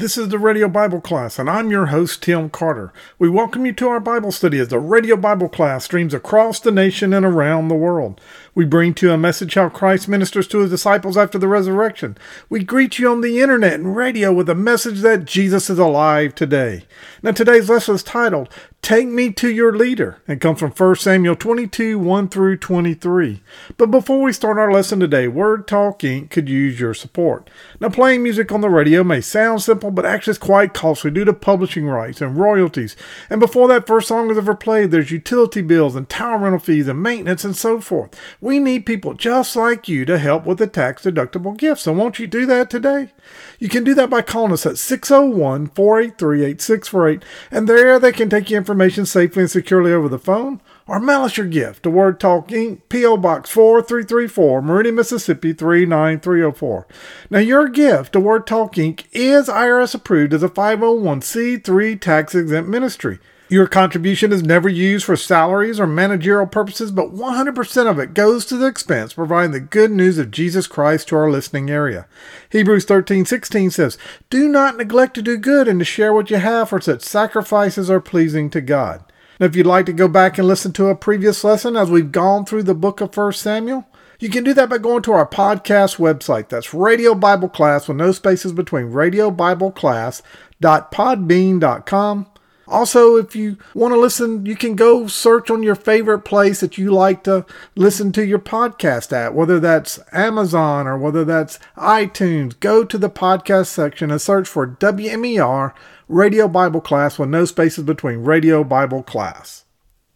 This is the Radio Bible Class, and I'm your host, Tim Carter. We welcome you to our Bible study as the Radio Bible Class streams across the nation and around the world. We bring to you a message how Christ ministers to his disciples after the resurrection. We greet you on the internet and radio with a message that Jesus is alive today. Now, today's lesson is titled, Take Me to Your Leader, and comes from 1 Samuel 22 1 through 23. But before we start our lesson today, Word Talk Inc. could use your support. Now, playing music on the radio may sound simple, but actually is quite costly due to publishing rights and royalties. And before that first song is ever played, there's utility bills and tower rental fees and maintenance and so forth. We need people just like you to help with the tax deductible gift. So won't you do that today? You can do that by calling us at 601 483 8648, and there they can take your information safely and securely over the phone or mail us your gift to Word Talk Inc., P.O. Box 4334, Meridian, Mississippi 39304. Now, your gift to Word Talk Inc. is IRS approved as a 501c3 tax exempt ministry. Your contribution is never used for salaries or managerial purposes, but 100% of it goes to the expense providing the good news of Jesus Christ to our listening area. Hebrews 13:16 says, "Do not neglect to do good and to share what you have, for such sacrifices are pleasing to God." Now, if you'd like to go back and listen to a previous lesson as we've gone through the book of 1 Samuel, you can do that by going to our podcast website. That's Radio Bible Class with no spaces between radiobibleclass.podbean.com. Also, if you want to listen, you can go search on your favorite place that you like to listen to your podcast at, whether that's Amazon or whether that's iTunes. Go to the podcast section and search for WMER Radio Bible Class with no spaces between Radio Bible Class.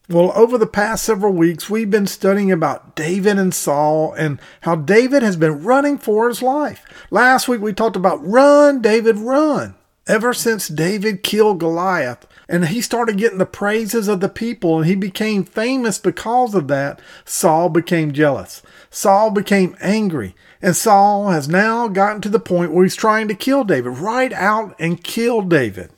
Well, over the past several weeks, we've been studying about David and Saul and how David has been running for his life. Last week, we talked about run, David, run. Ever since David killed Goliath and he started getting the praises of the people and he became famous because of that, Saul became jealous. Saul became angry. And Saul has now gotten to the point where he's trying to kill David, right out and kill David.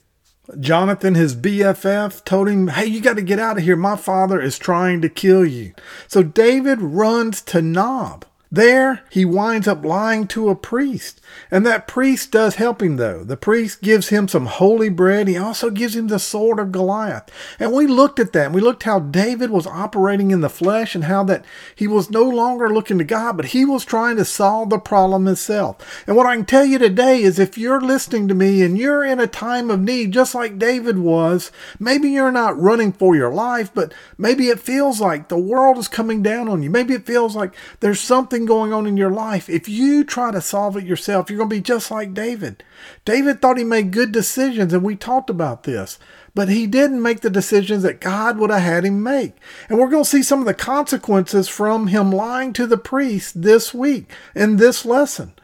Jonathan, his BFF, told him, Hey, you got to get out of here. My father is trying to kill you. So David runs to Nob. There, he winds up lying to a priest. And that priest does help him, though. The priest gives him some holy bread. He also gives him the sword of Goliath. And we looked at that. We looked how David was operating in the flesh and how that he was no longer looking to God, but he was trying to solve the problem himself. And what I can tell you today is if you're listening to me and you're in a time of need, just like David was, maybe you're not running for your life, but maybe it feels like the world is coming down on you. Maybe it feels like there's something going on in your life. If you try to solve it yourself, yourself. You're going to be just like David. David thought he made good decisions, and we talked about this, but he didn't make the decisions that God would have had him make. And we're going to see some of the consequences from him lying to the priest this week in this lesson.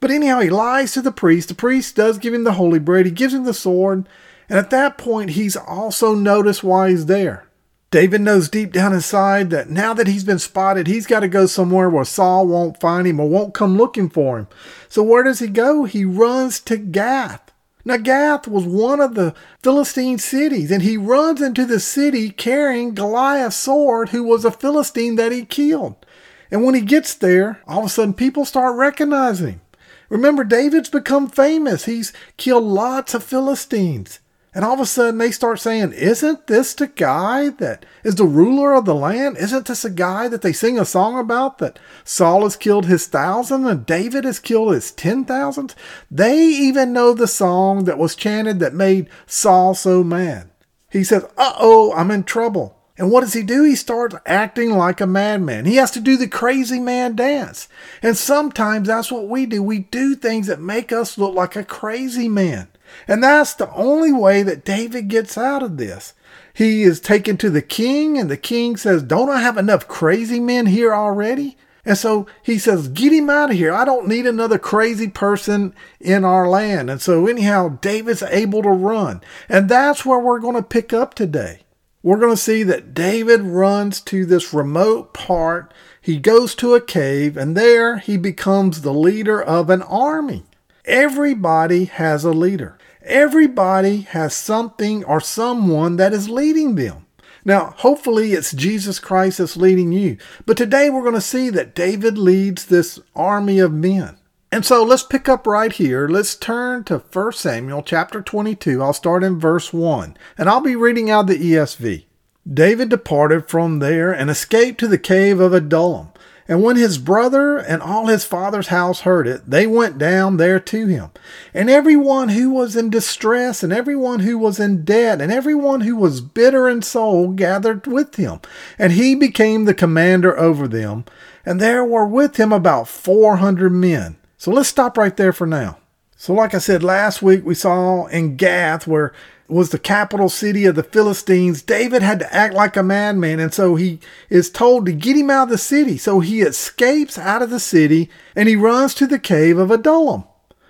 But anyhow, he lies to the priest. The priest does give him the holy bread, he gives him the sword, and at that point, he's also noticed why he's there. David knows deep down inside that now that he's been spotted, he's got to go somewhere where Saul won't find him or won't come looking for him. So where does he go? He runs to Gath. Now, Gath was one of the Philistine cities, and he runs into the city carrying Goliath's sword, who was a Philistine that he killed. And when he gets there, all of a sudden people start recognizing him. Remember, David's become famous. He's killed lots of Philistines. And all of a sudden they start saying, Isn't this the guy that is the ruler of the land? Isn't this a guy that they sing a song about that Saul has killed his thousand and David has killed his ten thousand? They even know the song that was chanted that made Saul so mad. He says, Uh oh, I'm in trouble. And what does he do? He starts acting like a madman. He has to do the crazy man dance. And sometimes that's what we do. We do things that make us look like a crazy man. And that's the only way that David gets out of this. He is taken to the king, and the king says, Don't I have enough crazy men here already? And so he says, Get him out of here. I don't need another crazy person in our land. And so, anyhow, David's able to run. And that's where we're going to pick up today. We're going to see that David runs to this remote part. He goes to a cave, and there he becomes the leader of an army. Everybody has a leader. Everybody has something or someone that is leading them. Now, hopefully, it's Jesus Christ that's leading you. But today we're going to see that David leads this army of men. And so let's pick up right here. Let's turn to 1 Samuel chapter 22. I'll start in verse 1, and I'll be reading out the ESV. David departed from there and escaped to the cave of Adullam. And when his brother and all his father's house heard it, they went down there to him. And everyone who was in distress, and everyone who was in debt, and everyone who was bitter in soul gathered with him. And he became the commander over them. And there were with him about 400 men. So let's stop right there for now. So, like I said last week, we saw in Gath, where was the capital city of the Philistines, David had to act like a madman. And so he is told to get him out of the city. So he escapes out of the city and he runs to the cave of Adullam.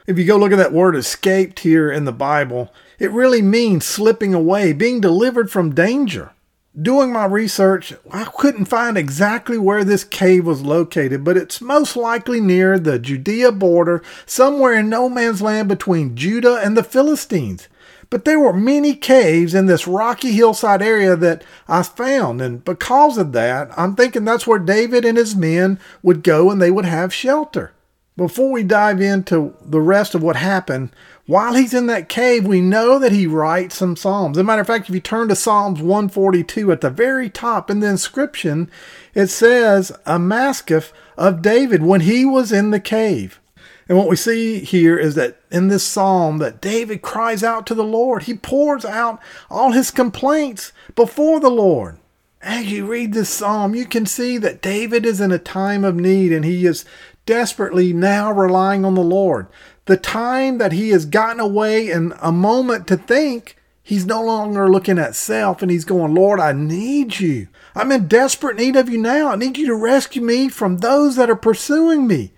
If you go look at that word escaped here in the Bible, it really means slipping away, being delivered from danger. Doing my research, I couldn't find exactly where this cave was located, but it's most likely near the Judea border, somewhere in no man's land between Judah and the Philistines. But there were many caves in this rocky hillside area that I found, and because of that, I'm thinking that's where David and his men would go and they would have shelter. Before we dive into the rest of what happened, while he's in that cave, we know that he writes some Psalms. As a matter of fact, if you turn to Psalms 142 at the very top in the inscription, it says, A maskil of David when he was in the cave. And what we see here is that in this psalm that David cries out to the Lord. He pours out all his complaints before the Lord. As you read this psalm, you can see that David is in a time of need and he is desperately now relying on the Lord the time that he has gotten away in a moment to think, he's no longer looking at self and he's going, Lord, I need you. I'm in desperate need of you now. I need you to rescue me from those that are pursuing me.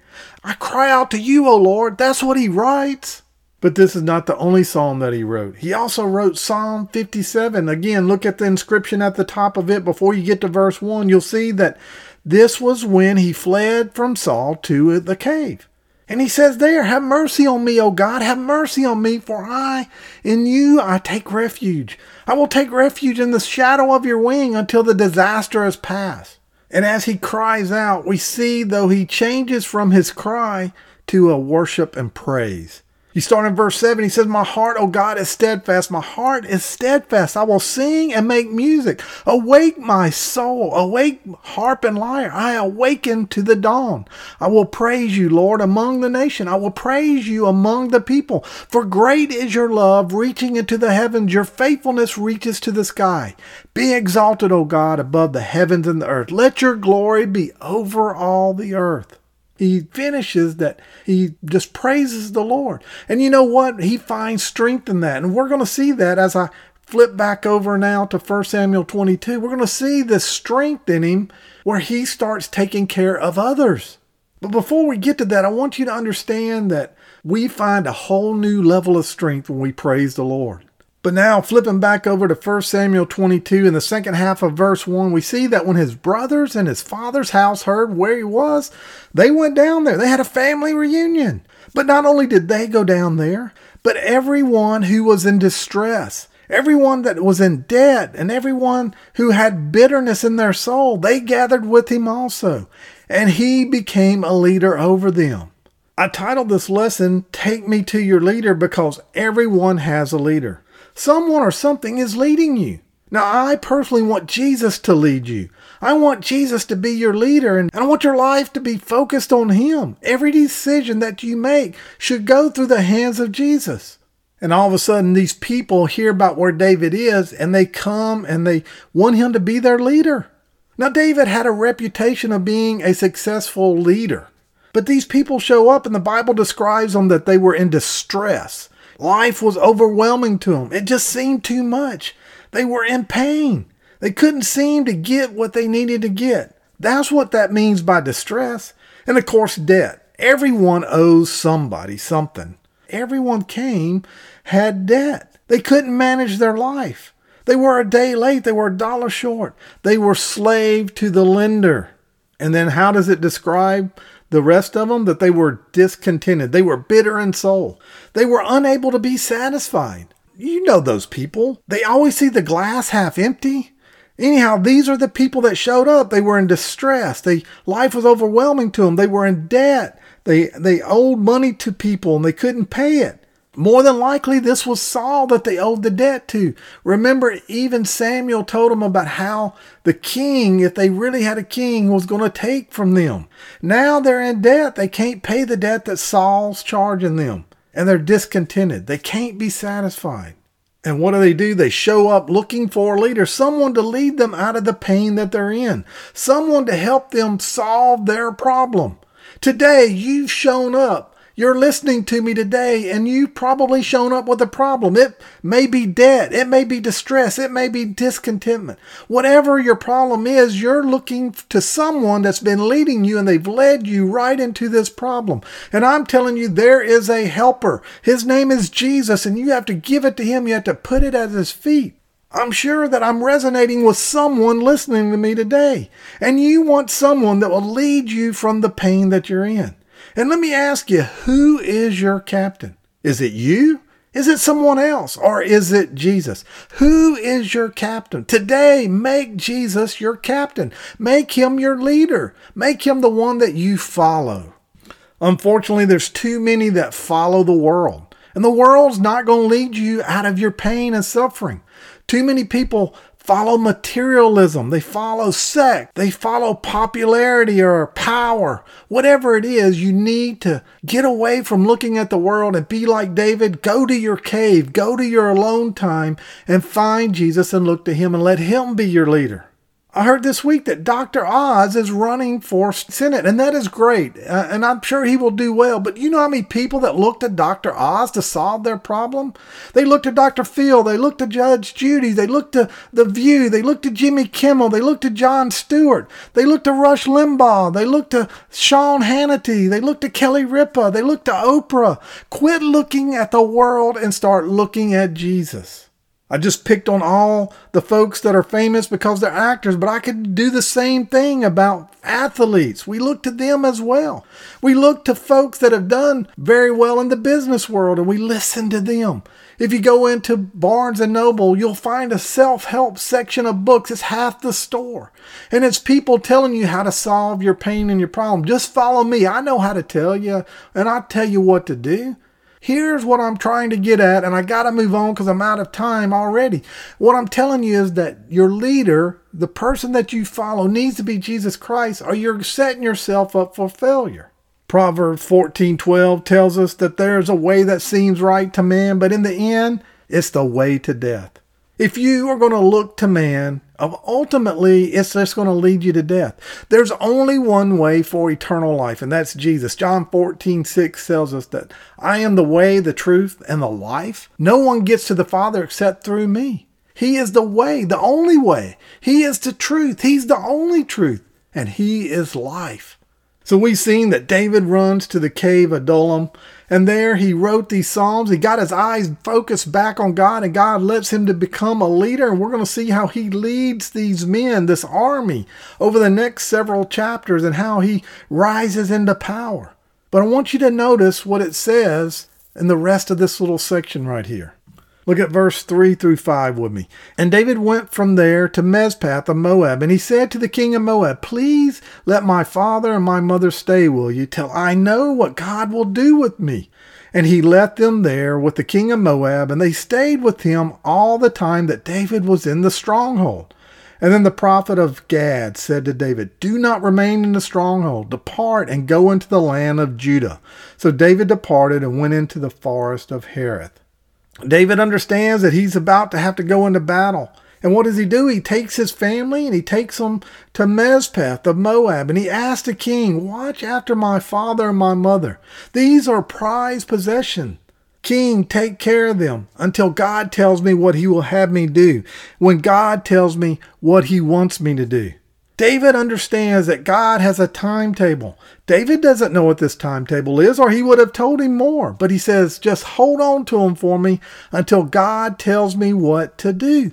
I cry out to you, O Lord. That's what he writes. But this is not the only psalm that he wrote. He also wrote Psalm 57. Again, look at the inscription at the top of it before you get to verse 1. You'll see that this was when he fled from Saul to the cave. And he says there, Have mercy on me, O God, have mercy on me, for I, in you, I take refuge. I will take refuge in the shadow of your wing until the disaster has passed. And as he cries out, we see, though he changes from his cry to a worship and praise. You start in verse 7, he says, My heart, O God, is steadfast. My heart is steadfast. I will sing and make music. Awake, my soul. Awake, harp and lyre. I awaken to the dawn. I will praise you, Lord, among the nation. I will praise you among the people. For great is your love, reaching into the heavens. Your faithfulness reaches to the sky. Be exalted, O God, above the heavens and the earth. Let your glory be over all the earth he finishes that he just praises the Lord. And you know what? He finds strength in that. And we're going to see that as I flip back over now to 1 Samuel 22. We're going to see the strength in him where he starts taking care of others. But before we get to that, I want you to understand that we find a whole new level of strength when we praise the Lord. But now, flipping back over to 1 Samuel 22 in the second half of verse 1, we see that when his brothers and his father's house heard where he was, they went down there. They had a family reunion. But not only did they go down there, but everyone who was in distress, everyone that was in debt, and everyone who had bitterness in their soul, they gathered with him also. And he became a leader over them. I titled this lesson, Take Me to Your Leader, because everyone has a leader. Someone or something is leading you. Now, I personally want Jesus to lead you. I want Jesus to be your leader and I want your life to be focused on Him. Every decision that you make should go through the hands of Jesus. And all of a sudden, these people hear about where David is and they come and they want him to be their leader. Now, David had a reputation of being a successful leader. But these people show up and the Bible describes them that they were in distress. Life was overwhelming to them. It just seemed too much. They were in pain. They couldn't seem to get what they needed to get. That's what that means by distress. And of course, debt. Everyone owes somebody something. Everyone came had debt. They couldn't manage their life. They were a day late. They were a dollar short. They were slave to the lender. And then how does it describe the rest of them, that they were discontented. They were bitter in soul. They were unable to be satisfied. You know those people. They always see the glass half empty. Anyhow, these are the people that showed up. They were in distress. They life was overwhelming to them. They were in debt. They, they owed money to people and they couldn't pay it. More than likely, this was Saul that they owed the debt to. Remember, even Samuel told them about how the king, if they really had a king, was going to take from them. Now they're in debt. They can't pay the debt that Saul's charging them. And they're discontented. They can't be satisfied. And what do they do? They show up looking for a leader, someone to lead them out of the pain that they're in, someone to help them solve their problem. Today, you've shown up you're listening to me today and you've probably shown up with a problem. It may be debt. It may be distress. It may be discontentment. Whatever your problem is, you're looking to someone that's been leading you and they've led you right into this problem. And I'm telling you, there is a helper. His name is Jesus and you have to give it to him. You have to put it at his feet. I'm sure that I'm resonating with someone listening to me today. And you want someone that will lead you from the pain that you're in. And let me ask you, who is your captain? Is it you? Is it someone else? Or is it Jesus? Who is your captain? Today, make Jesus your captain. Make him your leader. Make him the one that you follow. Unfortunately, there's too many that follow the world. And the world's not going to lead you out of your pain and suffering. Too many people follow materialism, they follow sex, they follow popularity or power. Whatever it is, you need to get away from looking at the world and be like David. Go to your cave, go to your alone time, and find Jesus and look to Him and let Him be your leader. I heard this week that Dr. Oz is running for Senate, and that is great. Uh, and I'm sure he will do well. But you know how many people that looked to Dr. Oz to solve their problem? They looked to Dr. Phil, they looked to Judge Judy, they looked to The View, they looked to Jimmy Kimmel, they looked to Jon Stewart, they looked to Rush Limbaugh, they looked to Sean Hannity, they looked to Kelly Ripa, they looked to Oprah. Quit looking at the world and start looking at Jesus. I just picked on all the folks that are famous because they're actors, but I could do the same thing about athletes. We look to them as well. We look to folks that have done very well in the business world and we listen to them. If you go into Barnes and Noble, you'll find a self-help section of books. It's half the store. And it's people telling you how to solve your pain and your problem. Just follow me. I know how to tell you and I'll tell you what to do. Here's what I'm trying to get at, and I got to move on because I'm out of time already. What I'm telling you is that your leader, the person that you follow, needs to be Jesus Christ, or you're setting yourself up for failure. Proverbs 14:12 tells us that there's a way that seems right to man, but in the end, it's the way to death. If you are going to look to man, ultimately it's just going to lead you to death. There's only one way for eternal life, and that's Jesus. John 14, 6 tells us that I am the way, the truth, and the life. No one gets to the Father except through me. He is the way, the only way. He is the truth. He's the only truth, and He is life. So we've seen that David runs to the cave of Adullam and there he wrote these Psalms. He got his eyes focused back on God, and God lets him to become a leader. And we're going to see how he leads these men, this army, over the next several chapters and how he rises into power. But I want you to notice what it says in the rest of this little section right here. Look at verse 3 through 5 with me. And David went from there to Mizpah of Moab, and he said to the king of Moab, Please let my father and my mother stay, will you, till I know what God will do with me. And he left them there with the king of Moab, and they stayed with him all the time that David was in the stronghold. And then the prophet of Gad said to David, Do not remain in the stronghold. Depart and go into the land of Judah. So David departed and went into the forest of Hereth. David understands that he's about to have to go into battle. And what does he do? He takes his family and he takes them to Mizpah of Moab and he asks the king, Watch after my father and my mother. These are prized possession. King, take care of them until God tells me what he will have me do, when God tells me what he wants me to do. David understands that God has a timetable. David doesn't know what this timetable is, or he would have told him more. But he says, just hold on to him for me until God tells me what to do.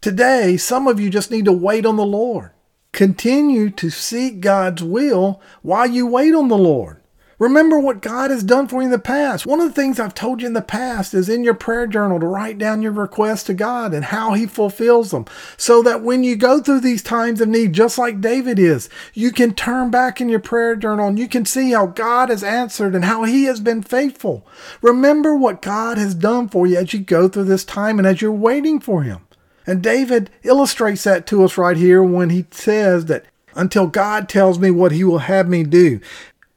Today, some of you just need to wait on the Lord. Continue to seek God's will while you wait on the Lord. Remember what God has done for you in the past. One of the things I've told you in the past is in your prayer journal to write down your requests to God and how He fulfills them. So that when you go through these times of need, just like David is, you can turn back in your prayer journal and you can see how God has answered and how He has been faithful. Remember what God has done for you as you go through this time and as you're waiting for Him. And David illustrates that to us right here when he says that until God tells me what he will have me do.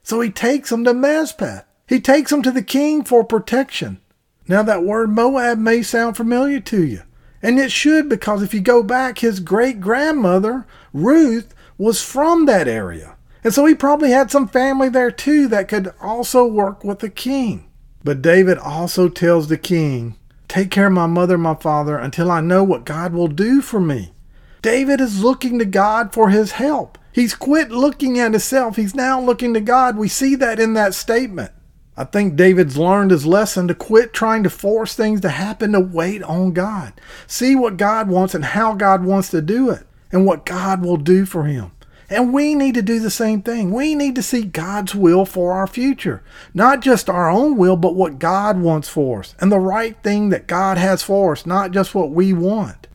So he takes them to Mizpah. He takes them to the king for protection. Now, that word Moab may sound familiar to you. And it should, because if you go back, his great grandmother, Ruth, was from that area. And so he probably had some family there too that could also work with the king. But David also tells the king, Take care of my mother and my father until I know what God will do for me. David is looking to God for his help. He's quit looking at himself. He's now looking to God. We see that in that statement. I think David's learned his lesson to quit trying to force things to happen, to wait on God. See what God wants and how God wants to do it, and what God will do for him. And we need to do the same thing. We need to see God's will for our future. Not just our own will, but what God wants for us, and the right thing that God has for us, not just what we want.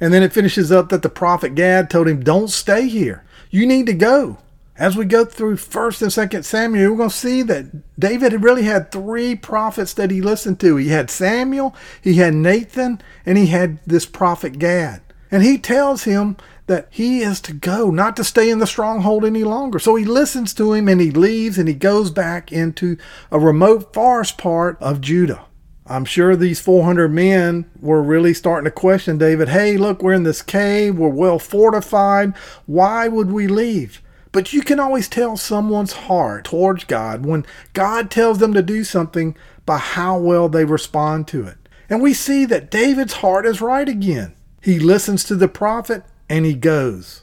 And then it finishes up that the prophet Gad told him, Don't stay here. You need to go. As we go through 1st and 2nd Samuel, we're going to see that David really had three prophets that he listened to. He had Samuel, he had Nathan, and he had this prophet Gad. And he tells him that he is to go, not to stay in the stronghold any longer. So he listens to him and he leaves and he goes back into a remote forest part of Judah. I'm sure these 400 men were really starting to question David. Hey, look, we're in this cave. We're well fortified. Why would we leave? But you can always tell someone's heart towards God when God tells them to do something by how well they respond to it. And we see that David's heart is right again. He listens to the prophet and he goes.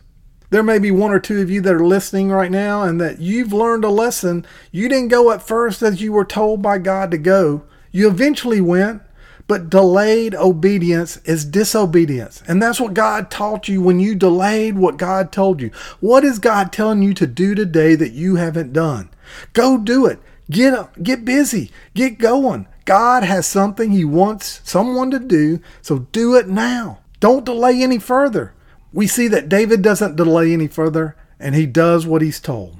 There may be one or two of you that are listening right now and that you've learned a lesson. You didn't go at first as you were told by God to go you eventually went, but delayed obedience is disobedience. And that's what God taught you when you delayed what God told you. What is God telling you to do today that you haven't done? Go do it. Get up, get busy, get going. God has something he wants someone to do, so do it now. Don't delay any further. We see that David doesn't delay any further and he does what he's told.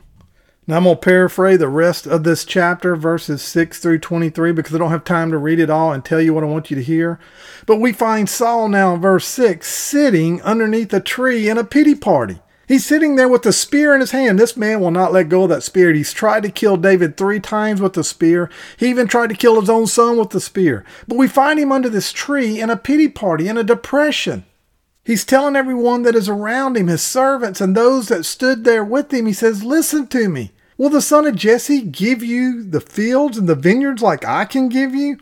Now I'm going to paraphrase the rest of this chapter, verses 6 through 23, because I don't have time to read it all and tell you what I want you to hear. But we find Saul now in verse 6 sitting underneath a tree in a pity party. He's sitting there with a spear in his hand. This man will not let go of that spear. He's tried to kill David three times with the spear. He even tried to kill his own son with the spear. But we find him under this tree in a pity party, in a depression. He's telling everyone that is around him, his servants and those that stood there with him, he says, Listen to me. Will the son of Jesse give you the fields and the vineyards like I can give you?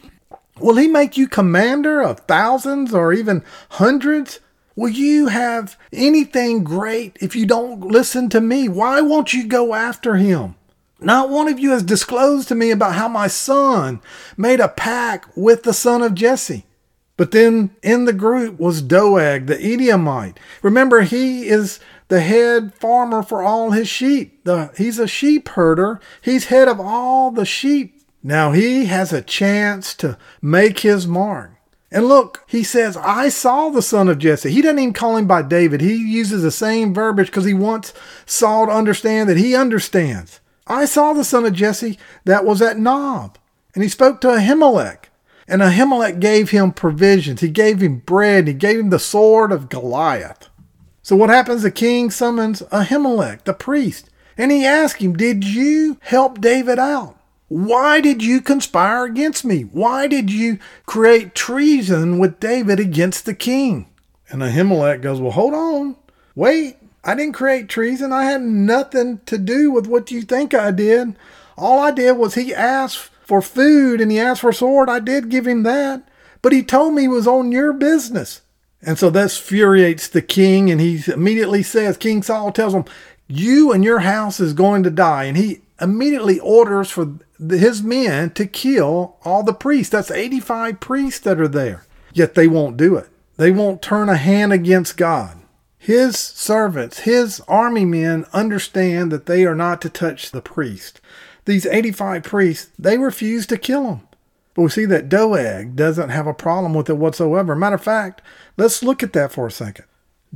Will he make you commander of thousands or even hundreds? Will you have anything great if you don't listen to me? Why won't you go after him? Not one of you has disclosed to me about how my son made a pact with the son of Jesse. But then in the group was Doeg, the Edomite. Remember, he is the head farmer for all his sheep. The, he's a sheep herder. He's head of all the sheep. Now he has a chance to make his mark. And look, he says, I saw the son of Jesse. He doesn't even call him by David. He uses the same verbiage because he wants Saul to understand that he understands. I saw the son of Jesse that was at Nob. And he spoke to Ahimelech. And Ahimelech gave him provisions. He gave him bread. He gave him the sword of Goliath. So what happens? The king summons Ahimelech, the priest, and he asks him, Did you help David out? Why did you conspire against me? Why did you create treason with David against the king? And Ahimelech goes, Well, hold on. Wait. I didn't create treason. I had nothing to do with what you think I did. All I did was he asked for food and he asked for a sword. I did give him that. But he told me he was on your business. And so this furiates the king, and he immediately says, King Saul tells him, You and your house is going to die. And he immediately orders for his men to kill all the priests. That's 85 priests that are there. Yet they won't do it. They won't turn a hand against God. His servants, his army men understand that they are not to touch the priest. these 85 priests, they refuse to kill him. But we see that Doeg doesn't have a problem with it whatsoever. Matter of fact, let's look at that for a second.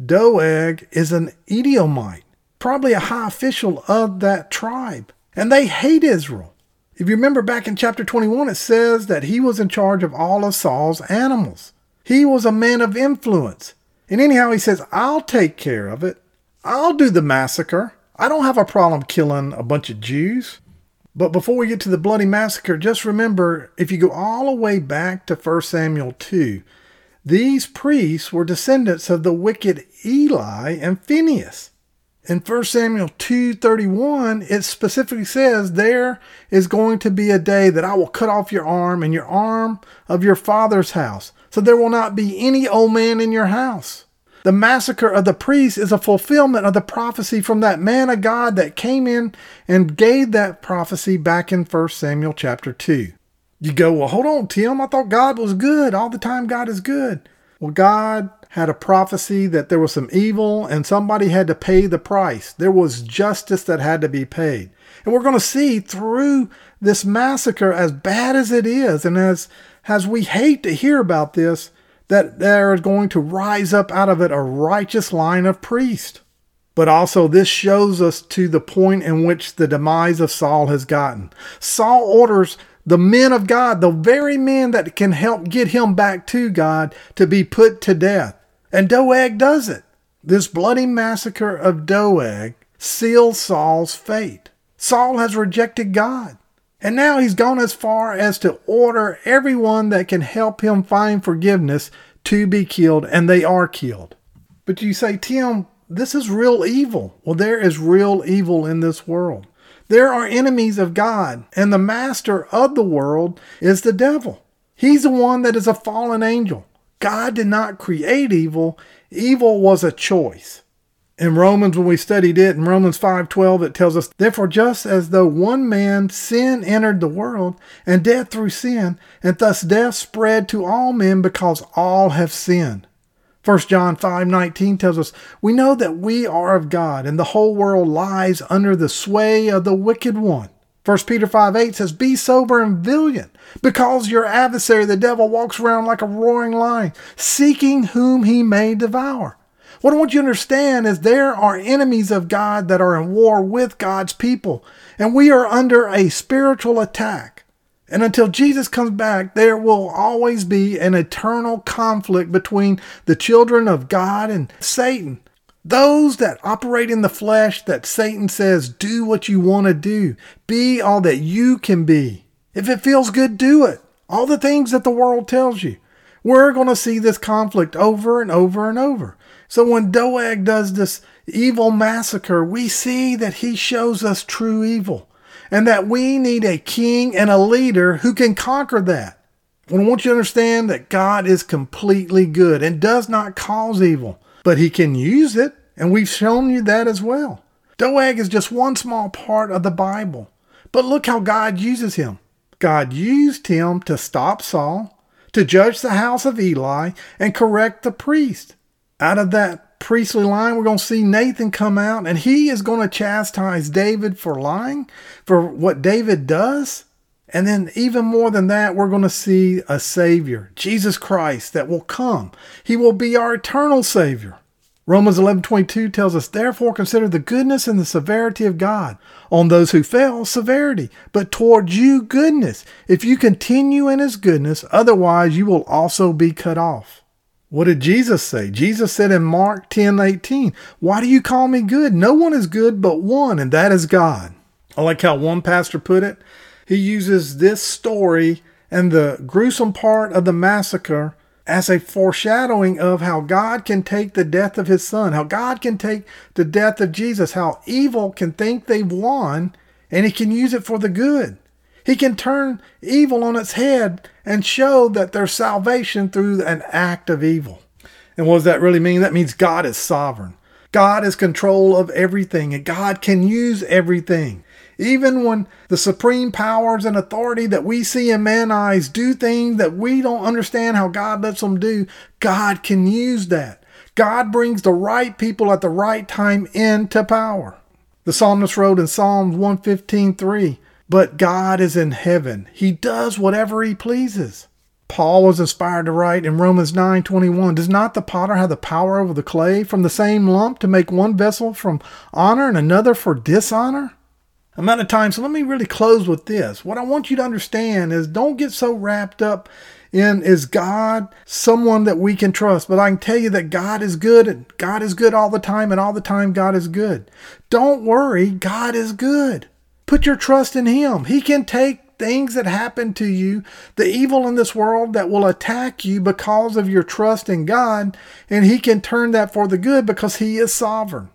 Doeg is an Edomite, probably a high official of that tribe, and they hate Israel. If you remember back in chapter 21, it says that he was in charge of all of Saul's animals. He was a man of influence. And anyhow, he says, I'll take care of it. I'll do the massacre. I don't have a problem killing a bunch of Jews. But before we get to the bloody massacre, just remember if you go all the way back to 1 Samuel 2, these priests were descendants of the wicked Eli and Phineas. In 1 Samuel 2:31, it specifically says, "There is going to be a day that I will cut off your arm and your arm of your father's house, so there will not be any old man in your house." The massacre of the priests is a fulfillment of the prophecy from that man of God that came in and gave that prophecy back in 1 Samuel chapter 2. You go, well, hold on, Tim. I thought God was good. All the time, God is good. Well, God had a prophecy that there was some evil and somebody had to pay the price. There was justice that had to be paid. And we're going to see through this massacre, as bad as it is, and as, as we hate to hear about this, that there is going to rise up out of it a righteous line of priests. But also, this shows us to the point in which the demise of Saul has gotten. Saul orders the men of God, the very men that can help get him back to God, to be put to death. And Doeg does it. This bloody massacre of Doeg seals Saul's fate. Saul has rejected God. And now he's gone as far as to order everyone that can help him find forgiveness to be killed, and they are killed. But you say, Tim, this is real evil. Well, there is real evil in this world. There are enemies of God, and the master of the world is the devil. He's the one that is a fallen angel. God did not create evil, evil was a choice. In Romans, when we studied it, in Romans 5.12, it tells us, Therefore, just as though one man sin entered the world, and death through sin, and thus death spread to all men because all have sinned. 1 John 5:19 tells us, "We know that we are of God, and the whole world lies under the sway of the wicked one." 1 Peter 5:8 says, "Be sober and vigilant, because your adversary the devil walks around like a roaring lion, seeking whom he may devour." What I want you to understand is there are enemies of God that are in war with God's people, and we are under a spiritual attack. And until Jesus comes back, there will always be an eternal conflict between the children of God and Satan. Those that operate in the flesh, that Satan says, do what you want to do, be all that you can be. If it feels good, do it. All the things that the world tells you. We're going to see this conflict over and over and over. So when Doeg does this evil massacre, we see that he shows us true evil and that we need a king and a leader who can conquer that. I want you to understand that God is completely good and does not cause evil, but he can use it, and we've shown you that as well. Doeg is just one small part of the Bible, but look how God uses him. God used him to stop Saul, to judge the house of Eli, and correct the priest out of that priestly line, we're going to see Nathan come out and he is going to chastise David for lying, for what David does. And then, even more than that, we're going to see a Savior, Jesus Christ, that will come. He will be our eternal Savior. Romans 11:22 tells us, "Therefore consider the goodness and the severity of God. On those who fell, severity, but toward you goodness, if you continue in his goodness, otherwise you will also be cut off." What did Jesus say? Jesus said in Mark 10 18, Why do you call me good? No one is good but one, and that is God. I like how one pastor put it. He uses this story and the gruesome part of the massacre as a foreshadowing of how God can take the death of his son, how God can take the death of Jesus, how evil can think they've won, and he can use it for the good. He can turn evil on its head and show that there's salvation through an act of evil. And what does that really mean? That means God is sovereign. God is control of everything and God can use everything. Even when the supreme powers and authority that we see in man's eyes do things that we don't understand how God lets them do, God can use that. God brings the right people at the right time into power. The psalmist wrote in Psalms 115:3, But God is in heaven. He does whatever he pleases. Paul was inspired to write in Romans 9:21, "Does not the potter have the power over the clay from the same lump to make one vessel from honor and another for dishonor?" Amount of time. So let me really close with this. What I want you to understand is don't get so wrapped up in is God someone that we can trust. But I can tell you that God is good and God is good all the time and all the time God is good. Don't worry, God is good. Put your trust in Him. He can take things that happen to you, the evil in this world that will attack you because of your trust in God, and He can turn that for the good because He is sovereign.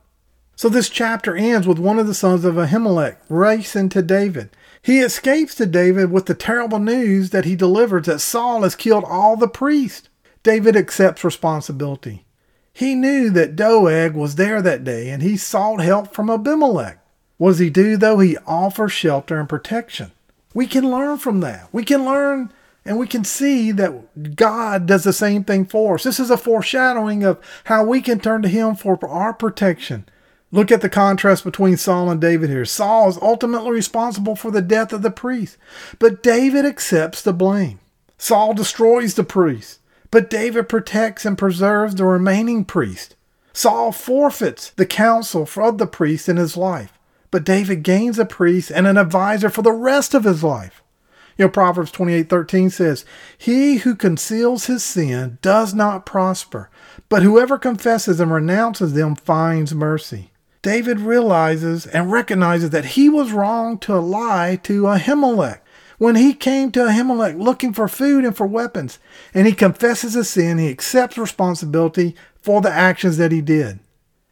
So this chapter ends with one of the sons of Ahimelech racing to David. He escapes to David with the terrible news that he delivers that Saul has killed all the priests. David accepts responsibility. He knew that Doeg was there that day and he sought help from Abimelech. What does he do though? He offers shelter and protection. We can learn from that. We can learn and we can see that God does the same thing for us. This is a foreshadowing of how we can turn to Him for our protection. Look at the contrast between Saul and David here. Saul is ultimately responsible for the death of the priest, but David accepts the blame. Saul destroys the priest, but David protects and preserves the remaining priest. Saul forfeits the counsel of the priest in his life. But David gains a priest and an advisor for the rest of his life. You know, Proverbs 28:13 says, "He who conceals his sin does not prosper, but whoever confesses and renounces them finds mercy." David realizes and recognizes that he was wrong to lie to Ahimelech. When he came to Ahimelech looking for food and for weapons, and he confesses his sin, he accepts responsibility for the actions that he did.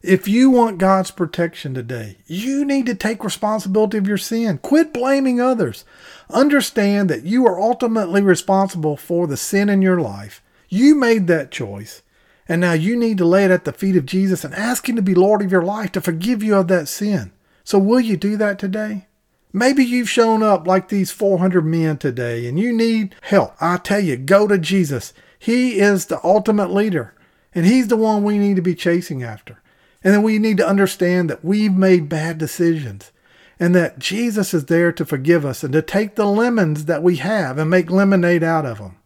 If you want God's protection today, you need to take responsibility of your sin. Quit blaming others. Understand that you are ultimately responsible for the sin in your life. You made that choice. And now you need to lay it at the feet of Jesus and ask Him to be Lord of your life to forgive you of that sin. So, will you do that today? Maybe you've shown up like these 400 men today and you need help. I tell you, go to Jesus. He is the ultimate leader, and He's the one we need to be chasing after. And then we need to understand that we've made bad decisions and that Jesus is there to forgive us and to take the lemons that we have and make lemonade out of them.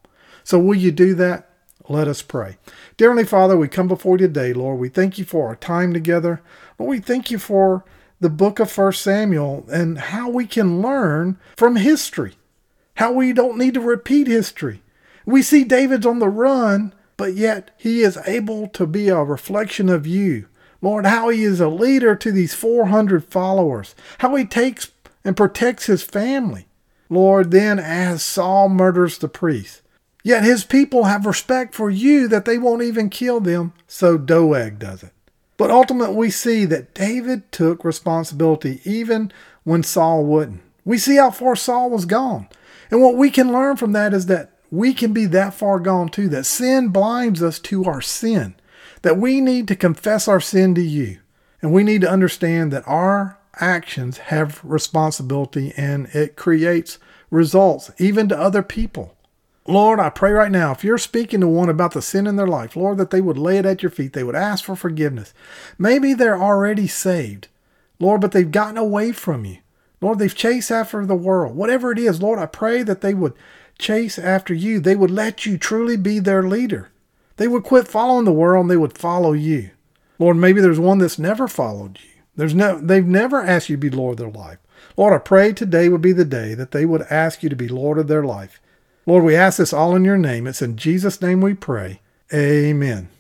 So, will you do that? Let us pray. Dear Heavenly Father, we come before you today, Lord. We thank you for our time together. Lord, we thank you for the book of First Samuel and how we can learn from history, how we don't need to repeat history. We see David's on the run, but yet he is able to be a reflection of you. Lord, how he is a leader to these 400 followers, how he takes and protects his family. Lord, then as Saul murders the priest, yet his people have respect for you that they won't even kill them, so Doeg does it. But ultimately, we see that David took responsibility even when Saul wouldn't. We see how far Saul was gone. And what we can learn from that is that we can be that far gone too, that sin blinds us to our sin that we need to confess our sin to you. And we need to understand that our actions have responsibility and it creates results even to other people. Lord, I pray right now, if you're speaking to one about the sin in their life, Lord, that they would lay it at your feet. They would ask for forgiveness. Maybe they're already saved, Lord, but they've gotten away from you. Lord, they've chased after the world. Whatever it is, Lord, I pray that they would chase after you. They would let you truly be their leader. They would quit following the world and they would follow you. Lord, maybe there's one that's never followed you. There's no they've never asked you to be Lord of their life. Lord, I pray today would be the day that they would ask you to be Lord of their life. Lord, we ask this all in your name. It's in Jesus' name we pray. Amen.